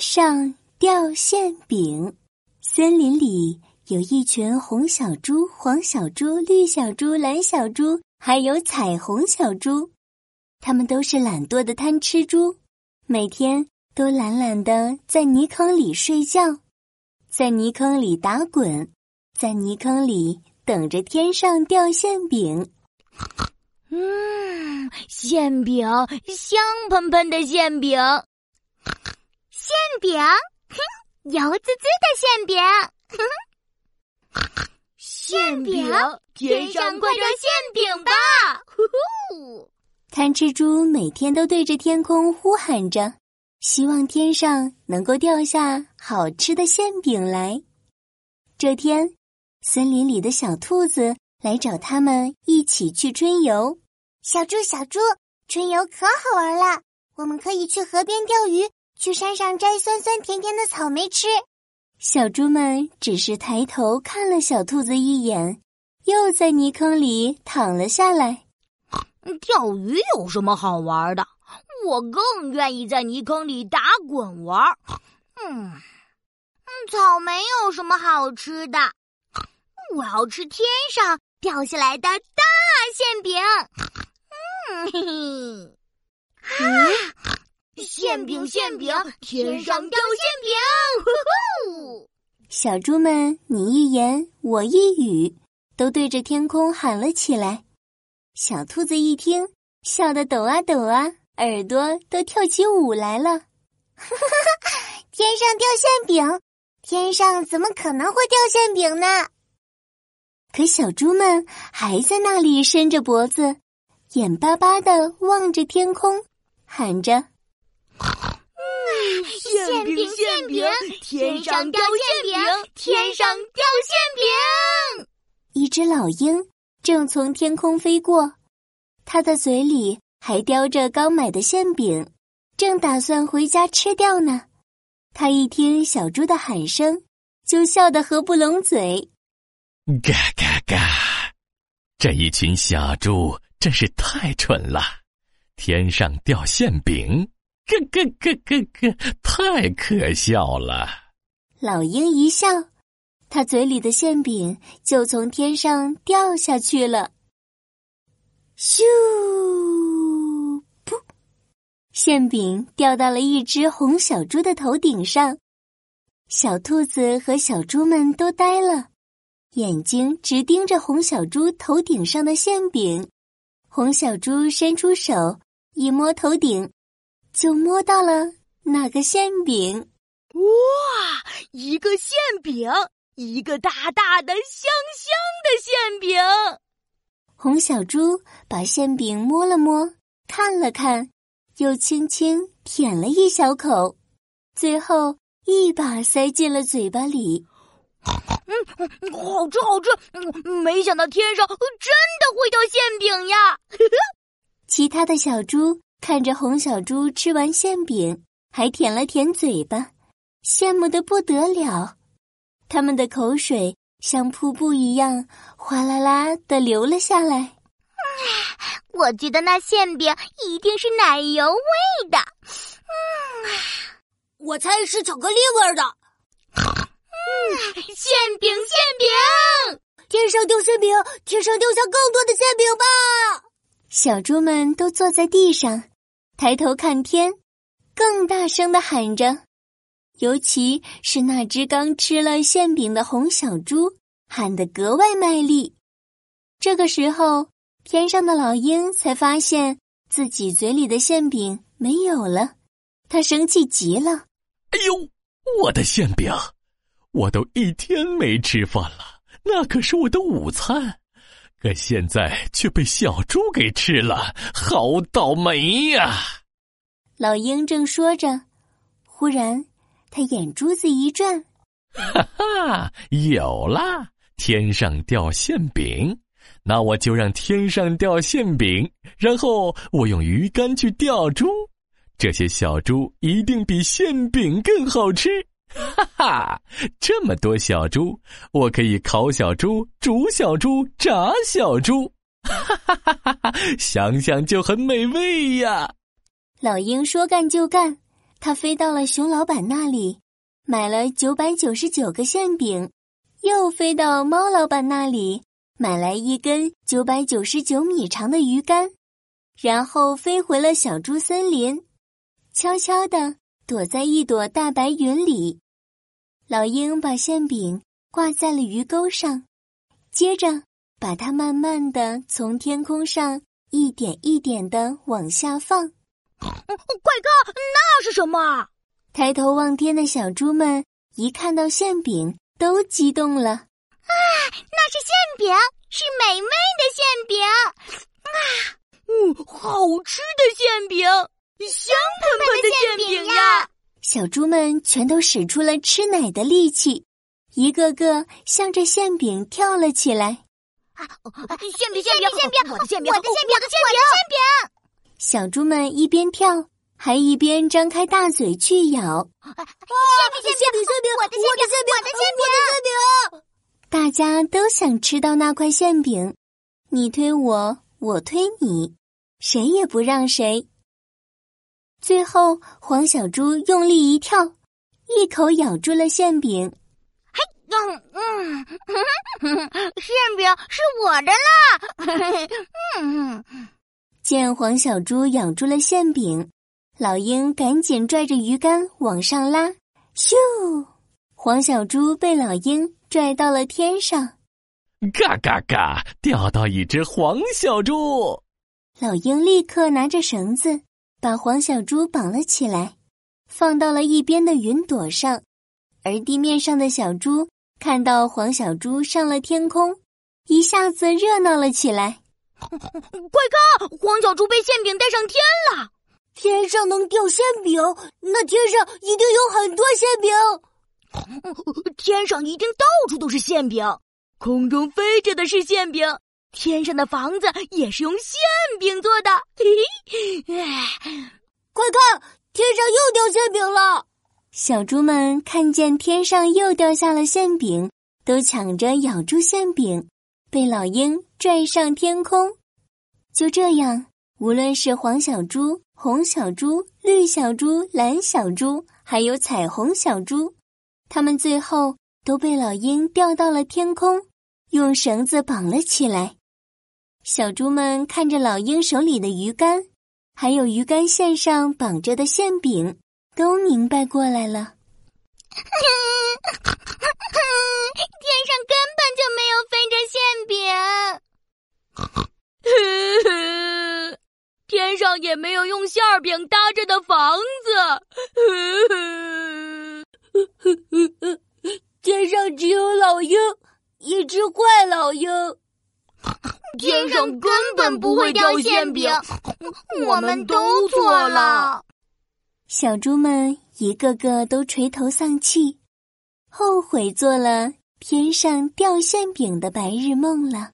上掉馅饼。森林里有一群红小猪、黄小猪、绿小猪、蓝小猪，还有彩虹小猪。它们都是懒惰的贪吃猪，每天都懒懒的在泥坑里睡觉，在泥坑里打滚，在泥坑里等着天上掉馅饼。嗯，馅饼，香喷喷的馅饼。馅饼，哼，油滋滋的馅饼，哼，馅饼，天上挂着馅饼吧！呼呼，贪吃猪每天都对着天空呼喊着，希望天上能够掉下好吃的馅饼来。这天，森林里的小兔子来找他们一起去春游。小猪，小猪，春游可好玩了，我们可以去河边钓鱼。去山上摘酸酸甜甜的草莓吃。小猪们只是抬头看了小兔子一眼，又在泥坑里躺了下来。钓鱼有什么好玩的？我更愿意在泥坑里打滚玩。嗯，草莓有什么好吃的？我要吃天上掉下来的大馅饼。嗯嘿嘿。啊！馅饼，馅饼，天上掉馅饼！呼呼！小猪们你一言我一语，都对着天空喊了起来。小兔子一听，笑得抖啊抖啊，耳朵都跳起舞来了。哈哈哈！天上掉馅饼，天上怎么可能会掉馅饼呢？可小猪们还在那里伸着脖子，眼巴巴的望着天空，喊着。馅饼，馅饼，天上掉馅饼，天上掉馅饼。一只老鹰正从天空飞过，它的嘴里还叼着刚买的馅饼，正打算回家吃掉呢。它一听小猪的喊声，就笑得合不拢嘴。嘎嘎嘎！这一群小猪真是太蠢了，天上掉馅饼。咯咯咯咯咯，太可笑了！老鹰一笑，他嘴里的馅饼就从天上掉下去了。咻！噗！馅饼掉到了一只红小猪的头顶上，小兔子和小猪们都呆了，眼睛直盯着红小猪头顶上的馅饼。红小猪伸出手一摸头顶。就摸到了那个馅饼，哇！一个馅饼，一个大大的香香的馅饼。红小猪把馅饼摸了摸，看了看，又轻轻舔了一小口，最后一把塞进了嘴巴里。嗯，好吃，好吃！没想到天上真的会掉馅饼呀！其他的小猪。看着红小猪吃完馅饼，还舔了舔嘴巴，羡慕的不得了。他们的口水像瀑布一样哗啦啦的流了下来。我觉得那馅饼一定是奶油味的。嗯，我猜是巧克力味的。嗯，馅饼，馅饼，天上掉馅饼，天上掉下更多的馅饼吧！小猪们都坐在地上。抬头看天，更大声的喊着，尤其是那只刚吃了馅饼的红小猪，喊得格外卖力。这个时候，天上的老鹰才发现自己嘴里的馅饼没有了，他生气极了：“哎呦，我的馅饼！我都一天没吃饭了，那可是我的午餐。”可现在却被小猪给吃了，好倒霉呀！老鹰正说着，忽然他眼珠子一转，哈哈，有啦！天上掉馅饼，那我就让天上掉馅饼，然后我用鱼竿去钓猪，这些小猪一定比馅饼更好吃。哈哈，这么多小猪，我可以烤小猪、煮小猪、炸小猪，哈哈哈哈哈！想想就很美味呀。老鹰说干就干，他飞到了熊老板那里，买了九百九十九个馅饼，又飞到猫老板那里，买来一根九百九十九米长的鱼竿，然后飞回了小猪森林，悄悄地躲在一朵大白云里。老鹰把馅饼挂在了鱼钩上，接着把它慢慢的从天空上一点一点的往下放。怪哥，那是什么？抬头望天的小猪们一看到馅饼，都激动了。啊，那是馅饼，是美味的馅饼！啊，嗯，好吃的馅饼，香喷喷的馅饼呀！小猪们全都使出了吃奶的力气，一个个向着馅饼跳了起来。啊，馅饼，馅饼，馅饼，我的馅饼，我的馅饼，我的馅饼！小猪们一边跳，还一边张开大嘴去咬。馅饼，馅饼，馅饼，我的馅饼，我的馅饼，我的馅饼！大家都想吃到那块馅饼，你推我，我推你，谁也不让谁。最后，黄小猪用力一跳，一口咬住了馅饼。嘿，嗯嗯，馅饼是我的啦！嗯。见黄小猪咬住了馅饼，老鹰赶紧拽着鱼竿往上拉。咻！黄小猪被老鹰拽到了天上。嘎嘎嘎！钓到一只黄小猪。老鹰立刻拿着绳子把黄小猪绑了起来，放到了一边的云朵上。而地面上的小猪看到黄小猪上了天空，一下子热闹了起来。快看，黄小猪被馅饼带上天了！天上能掉馅饼，那天上一定有很多馅饼。天上一定到处都是馅饼，空中飞着的是馅饼，天上的房子也是用馅饼做的。快看，天上又掉馅饼了！小猪们看见天上又掉下了馅饼，都抢着咬住馅饼。被老鹰拽上天空，就这样，无论是黄小猪、红小猪、绿小猪、蓝小猪，还有彩虹小猪，它们最后都被老鹰吊到了天空，用绳子绑了起来。小猪们看着老鹰手里的鱼竿，还有鱼竿线上绑着的馅饼，都明白过来了。天上根本就没有飞着馅饼 也没有用馅儿饼搭着的房子，天上只有老鹰，一只坏老鹰。天上根本不会掉馅饼，我们都错了。小猪们一个个都垂头丧气，后悔做了天上掉馅饼的白日梦了。